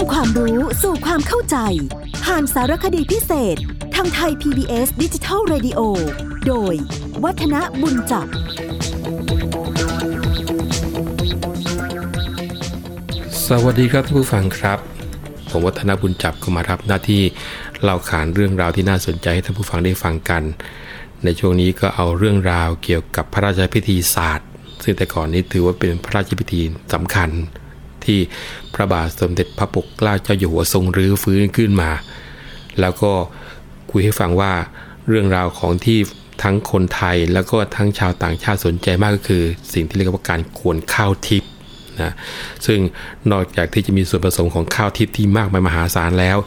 ำความรู้สู่ความเข้าใจ ผ่านสารคดีพิเศษ ทางไทย PBS ดิจิทัล Radio โดย วัฒนบุญจับ สวัสดีครับท่านผู้ฟังครับ ผมวัฒนบุญจับก็มารับหน้าที่เล่าขานเรื่องราวที่น่าสนใจให้ท่านผู้ฟังได้ฟังกัน ในช่วงนี้ก็เอาเรื่องราวเกี่ยวกับพระราชพิธีศาสตร์ ซึ่งแต่ก่อนนี้ถือว่าเป็นพระราชพิธีสำคัญ ที่พระบาทสมเด็จพระปกเกล้าเจ้าอยู่หัวทรงรื้อฟื้นขึ้นมา แล้วก็คุยให้ฟังว่าเรื่องราวของที่ทั้งคนไทยแล้วก็ทั้งชาวต่างชาติสนใจมากก็คือ สิ่งที่เรียกว่าการกวนข้าวทิพย์นะซึ่งนอกจากที่จะมีส่วนผสมของข้าวทิพย์ที่มากมายมหาศาลแล้ว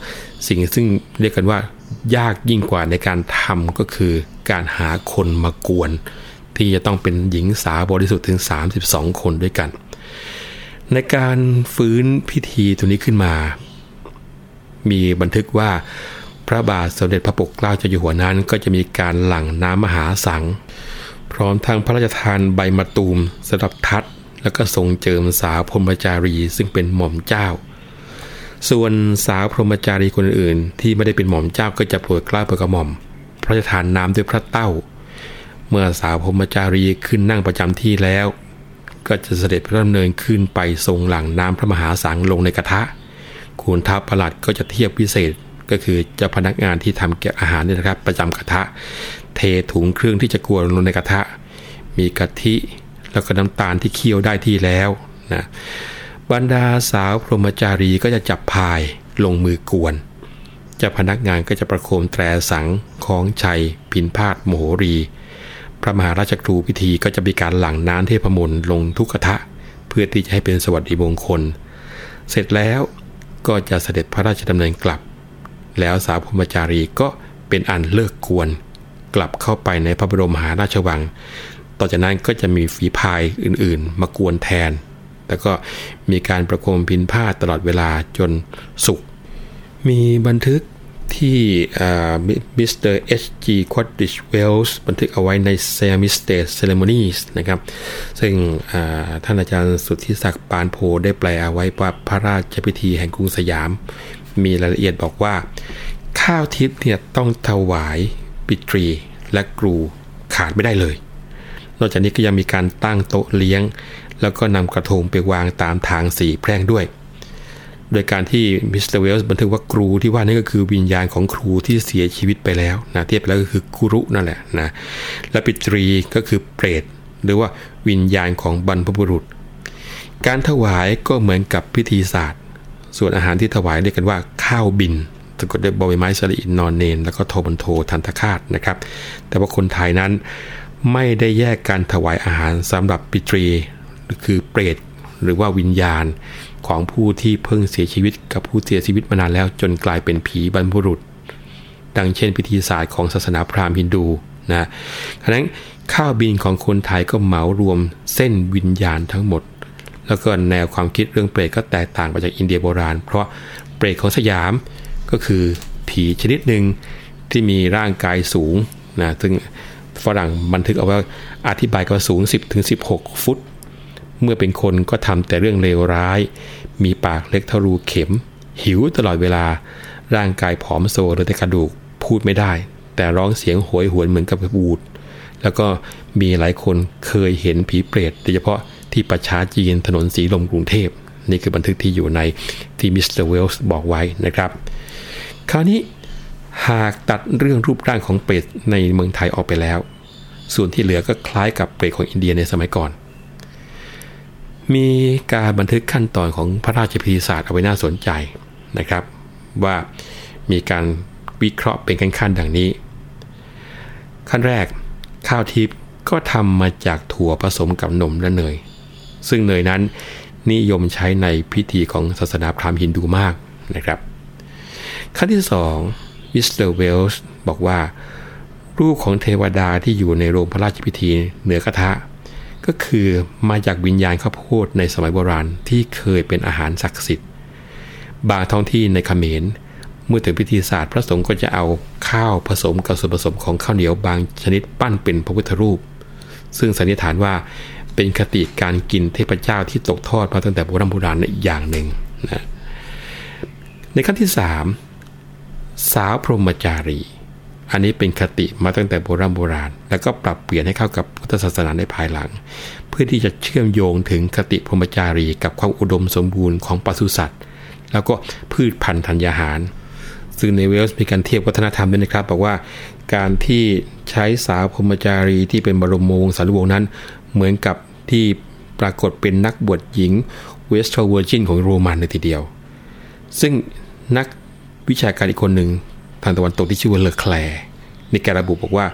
สิ่งซึ่งเรียกกันว่ายากยิ่งกว่าในการทำก็คือการหาคนมากวน ที่จะต้องเป็นหญิงสาวบริสุทธิ์ถึง 32 คนด้วยกัน ในการฟื้นพิธีตัวนี้ขึ้นมา มีบันทึกว่าพระบาทสมเด็จพระปกเกล้าเจ้าอยู่หัวนั้น ก็จะมีการหลั่งน้ำมหาสัง พร้อมทั้งพระราชทานใบมะตูมสำหรับทัด แล้วก็ทรงเจิมสาวพรหมจารีซึ่งเป็นหม่อมเจ้า ส่วนสาวพรหมจารีคนอื่น ที่ไม่ได้เป็นหม่อมเจ้าก็จะโปรดเกล้าโปรดกระหม่อม พระราชทานน้ำด้วยพระเต้า เมื่อสาวพรหมจารีขึ้นนั่งประจำที่แล้ว ก็จะเสด็จพระดำเนินขึ้นไปทรงหลังน้ำพระมหาสังลงในกระทะคูณทัพประหลัดก็จะเทียบพิเศษก็คือเจ้าพนักงานที่ทำเก็บอาหารนี่นะครับ ประจำกระทะ เทถุงเครื่องที่จะกวนลงในกระทะ มีกะทิแล้วก็น้ำตาลที่เคี่ยวได้ที่แล้วนะบรรดาสาวพรหมจารีก็จะจับพายลงมือกวนเจ้าพนักงานก็จะประโคมแตรสังของชัย พินพาดโมโหรี พระมหาราชครูพิธีก็จะมีการหลั่งน้ำเทพมนต์ลงทุกกระทะ เพื่อที่จะให้เป็นสวัสดิมงคล เสร็จแล้วก็จะเสด็จพระราชดำเนินกลับ แล้วสาวพรหมจารีก็เป็นอันเลิกกวนกลับเข้าไปในพระบรมมหาราชวัง ต่อจากนั้นก็จะมีฝีพายอื่นๆ มากวนแทน แล้วก็มีการประโคมพิณพาทย์ตลอดเวลาจนสุกมีบันทึก ที่มิสเตอร์ H.G. Quaritch Wales บันทึกเอาไว้ใน s i a m i s State Ceremonies นะครับ ซึ่งท่านอาจารย์สุทธิศักดิ์ปาลโพธิ์ได้แปลเอาไว้ว่าพระราชพิธีแห่งกรุงสยาม มีรายละเอียดบอกว่า ข้าวทิพย์เนี่ยต้องถวายปิตรีและกรูขาดไม่ได้เลย นอกจากนี้ก็ยังมีการตั้งโต๊ะเลี้ยง แล้วก็นำกระทงไปวางตามทางสี่แพร่งด้วย โดยการที่มิสเตอร์เวลส์บันทึกว่าครูที่ว่านี่ก็คือวิญญาณของครูที่เสียชีวิตไปแล้วนะเทียบไปแล้วก็คือคุรุนั่นแหละนะและปิตรีก็คือเปรตหรือว่าวิญญาณของบรรพบุรุษ การถวายก็เหมือนกับพิธีศราทธ์ ส่วนอาหารที่ถวายเรียกกันว่าข้าวบิณฑ์สะกดด้วยบอใบไม้สลีนนอนเนน แล้วก็โทบันโททันตคาตนะครับ แต่ว่าคนไทยนั้นไม่ได้แยกการถวายอาหารสำหรับปิตรี คือเปรต หรือว่าวิญญาณของผู้ที่เพิ่งเสียชีวิตกับผู้เสียชีวิตมานานแล้วจนกลายเป็นผีบรรพบุรุษ ดังเช่นพิธีศาสตร์ของศาสนาพราหมณ์ฮินดูนะฉะนั้นข้าวบินของคนไทยก็เหมารวมเส้นวิญญาณทั้งหมด แล้วก็แนวความคิดเรื่องเปรตก็แตกต่างไปจากอินเดียโบราณ เพราะเปรตของสยามก็คือผีชนิดหนึ่งที่มีร่างกายสูงนะซึ่งฝรั่งบันทึกเอาไว้อธิบายกันว่าสูง 10-16 ฟุต เมื่อเป็นคนก็ทำแต่เรื่องเลวร้าย มีปากเล็กเท่ารูเข็ม หิวตลอดเวลา ร่างกายผอมโซเหลือแต่กระดูก พูดไม่ได้ แต่ร้องเสียงโหยหวนเหมือนกับบูด แล้วก็มีหลายคนเคยเห็นผีเปรตโดยเฉพาะที่ประชาจีนถนนสีลมกรุงเทพ นี่คือบันทึกที่อยู่ในที่มิสเตอร์เวลส์บอกไว้นะครับ คราวนี้หากตัดเรื่องรูปร่างของเปรตในเมืองไทยออกไปแล้ว ส่วนที่เหลือก็คล้ายกับเปรตของอินเดียในสมัยก่อน มีการบันทึกขั้นตอนของพระราชพิธีศาสตร์เอาไว้น่าสนใจนะครับ ว่ามีการวิเคราะห์เป็นขั้นๆดังนี้ ขั้นแรกข้าวทิพย์ก็ทำมาจากถั่วผสมกับนมและเนย ซึ่งเนยนั้นนิยมใช้ในพิธีของศาสนาพราหมณ์ฮินดูมากนะครับ ขั้นที่สองมิสเตอร์เวลส์บอกว่า รูปของเทวดาที่อยู่ในโรงพระราชพิธีเหนือกระทะ ก็คือมาจากวิญญาณข้าวโพดในสมัยโบราณที่เคยเป็นอาหารศักดิ์สิทธิ์ บางท้องที่ในเขมรเมื่อถึงพิธีศาสตร์พระสงฆ์ก็จะเอาข้าวผสมกับส่วนผสมของข้าวเหนียวบางชนิดปั้นเป็นพระพุทธรูป ซึ่งสันนิษฐานว่าเป็นคติการกินเทพเจ้าที่ตกทอดมาตั้งแต่โบราณโบราณอีกอย่างหนึ่งนะในขั้นที่ 3 สาวพรหมจารี อันนี้เป็นคติมาตั้งแต่โบราณโบราณ แล้วก็ปรับเปลี่ยนให้เข้ากับพุทธศาสนาในภายหลัง เพื่อที่จะเชื่อมโยงถึงคติพรหมจารี กับความอุดมสมบูรณ์ของปศุสัตว์ แล้วก็พืชพันธุ์ธัญญาหาร ซึ่งนายเวลส์มีการเทียบวัฒนธรรมด้วยนะครับ บอกว่าการที่ใช้สาวพรหมจารีที่เป็นบรมวงศานุวงศ์นั้น เหมือนกับที่ปรากฏเป็นนักบวชหญิง Vestal Virgin ของโรมันในทีเดียว ซึ่งนักวิชาการอีกคนหนึ่ง ทางตะวันตกที่ชื่อว่าเลอแคลร์เนี่ยก็ระบุบอกว่า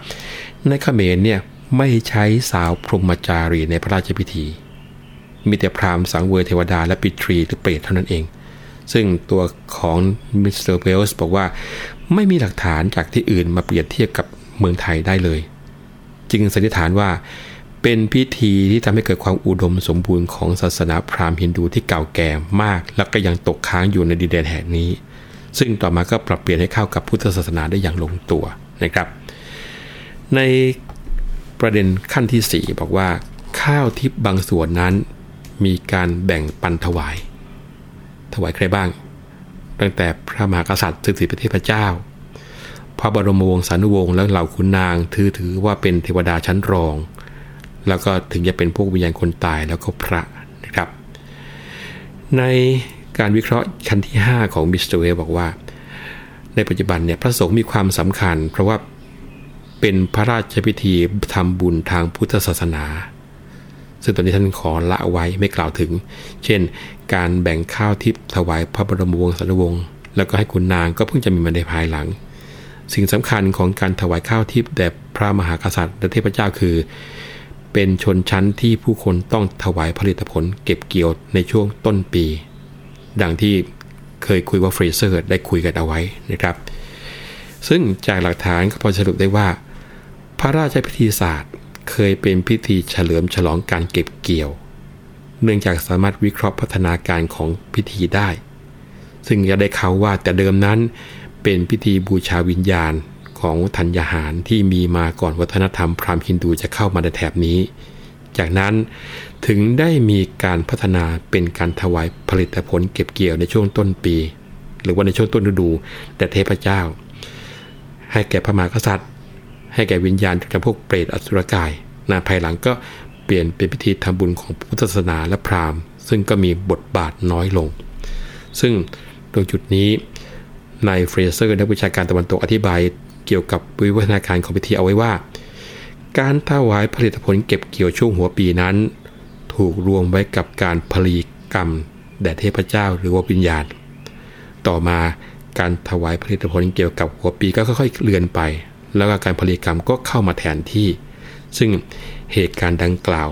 ในเขมรเนี่ยไม่ใช้สาวพรหมจารีในพระราชพิธี มีแต่พราหมณ์สังเวยเทวดาและปิตรีหรือเปรตเท่านั้นเอง ซึ่งตัวของมิสเตอร์เวลส์บอกว่า ไม่มีหลักฐานจากที่อื่นมาเปรียบเทียบกับเมืองไทยได้เลย จึงสันนิษฐานว่าเป็นพิธีที่ทำให้เกิดความอุดมสมบูรณ์ของศาสนาพราหมณ์ฮินดูที่เก่าแก่มาก และก็ยังตกค้างอยู่ในดินแดนแห่งนี้ ซึ่งต่อมาก็ปรับเปลี่ยนให้เข้ากับพุทธศาสนาได้อย่างลงตัวนะครับ ในประเด็นขั้นที่ 4 บอกว่า ข้าวทิพย์บางส่วนนั้นมีการแบ่งปันถวาย ถวายใครบ้าง ตั้งแต่พระมหากษัตริย์สืบสิประเทพเจ้า พระบรมวงศานุวงศ์และเหล่าขุนนางถือถือว่าเป็นเทวดาชั้นรอง แล้วก็ถึงจะเป็นพวกวิญญาณคนตายแล้วก็พระนะครับ ใน การวิเคราะห์ชั้นที่ 5 ของมิสเตอร์เวบอกว่า ในปัจจุบันเนี่ยพระสงฆ์มีความสำคัญ เพราะว่าเป็นพระราชพิธีทำบุญทางพุทธศาสนา ซึ่งตอนนี้ท่านขอละไว้ไม่กล่าวถึง เช่น การแบ่งข้าวทิพย์ถวายพระบรมวงศานุวงศ์แล้วก็ให้ขุนนางก็เพิ่งจะมีมาในภายหลัง สิ่งสำคัญของการถวายข้าวทิพย์แด่พระมหากษัตริย์และเทพเจ้าคือ เป็นชนชั้นที่ผู้คนต้องถวายผลิตผลเก็บเกี่ยวในช่วงต้นปี ดังที่เคยคุยว่าเฟรเซอร์ได้คุยกันเอาไว้นะครับ ซึ่งจากหลักฐานก็พอสรุปได้ว่า พระราชพิธีศาสตร์เคยเป็นพิธีเฉลิมฉลองการเก็บเกี่ยว เนื่องจากสามารถวิเคราะห์พัฒนาการของพิธีได้ ซึ่งจะได้เขาว่าแต่เดิมนั้นเป็นพิธีบูชาวิญญาณของธัญญาหารที่มีมาก่อนวัฒนธรรมพราหมณ์ฮินดูจะเข้ามาในแถบนี้ จากนั้นถึงได้มีการพัฒนาเป็นการถวายผลิตผลเก็บเกี่ยวในช่วงต้นปี หรือว่าในช่วงต้นฤดู แด่เทพเจ้า ให้แก่พระมหากษัตริย์ ให้แก่วิญญาณจำพวกเปรตอสุรกายนะภายหลังก็เปลี่ยนเป็นพิธีทำบุญของพุทธศาสนาและพราหมณ์ ซึ่งก็มีบทบาทน้อยลง ซึ่งตรงจุดนี้นายเฟรเซอร์นักวิชาการตะวันตกอธิบายเกี่ยวกับวิวัฒนาการของพิธีเอาไว้ว่า การถวายผลิตผลเก็บเกี่ยวช่วงหัวปีนั้น ถูกรวมไว้กับการพลีกรรมแด่เทพเจ้าหรือว่าวิญญาณ ต่อมาการถวายผลิตผลเกี่ยวกับหัวปีก็ค่อยๆเลือนไป แล้วก็การผลีกรรมก็เข้ามาแทนที่ ซึ่งเหตุการณ์ดังกล่าว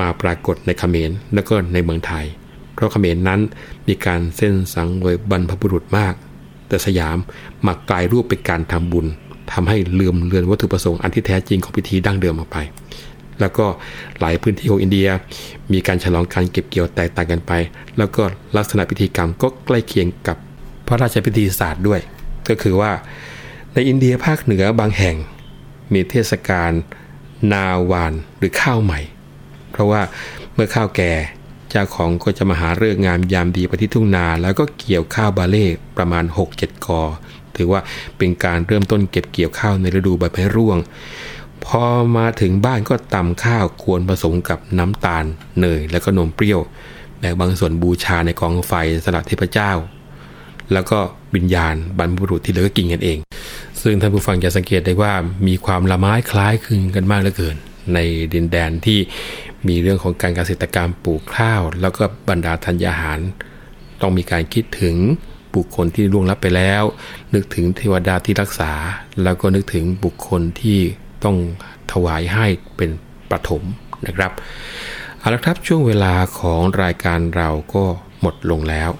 มาปรากฏในเขมรและก็ในเมืองไทย เพราะเขมรนั้นมีการเส้นสังเวยบรรพบุรุษมาก แต่สยามมากลายรูปเป็นการทำบุญ ทำให้ลืมเลือนวัตถุประสงค์อันที่แท้จริงของพิธีดั้งเดิมออกไป แล้วก็หลายพื้นที่ของอินเดีย มีการฉลองการเก็บเกี่ยวแตกต่างกันไป แล้วก็ลักษณะพิธีกรรมก็ใกล้เคียงกับพระราชพิธีศาสตร์ด้วย ก็คือว่าในอินเดียภาคเหนือบางแห่ง มีเทศกาลนาวานหรือข้าวใหม่ เพราะว่าเมื่อข้าวแก่เจ้าของก็จะมาหาเรื่องงามยามดีไปที่ทุ่งนา แล้วก็เกี่ยวข้าวบาเล่ประมาณ 6-7 กอ ถือว่าเป็นการเริ่มต้นเก็บเกี่ยวข้าวในฤดูใบไม้ร่วง พอมาถึงบ้านก็ตำข้าวควรผสมกับน้ำตาลเนยและก็นมเปรี้ยวแบ่งบางส่วนบูชาในกองไฟสลัดเทพเจ้า แล้วก็วิญญาณบรรพบุรุษที่เหลือก็กินกันเอง ซึ่งท่านผู้ฟังจะสังเกตได้ว่ามีความละไม้คล้ายคลึงกันมากเหลือเกิน ในดินแดนที่มีเรื่องของการเกษตรกรรมปลูกข้าว แล้วก็บรรดาธัญญาหาร ต้องมีการคิดถึง บุคคลที่ล่วงลับไปแล้ว นึกถึงเทวดาที่รักษา แล้วก็นึกถึงบุคคลที่ต้องถวายให้เป็นปฐมนะครับเอาละครับช่วงเวลาของรายการเราก็หมดลงแล้ว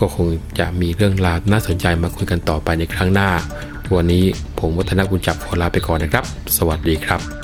ก็คงจะมีเรื่องราวน่าสนใจมาคุยกันต่อไปในครั้งหน้า วันนี้ผมวัฒนบุญจับขอลาไปก่อนนะครับ สวัสดีครับ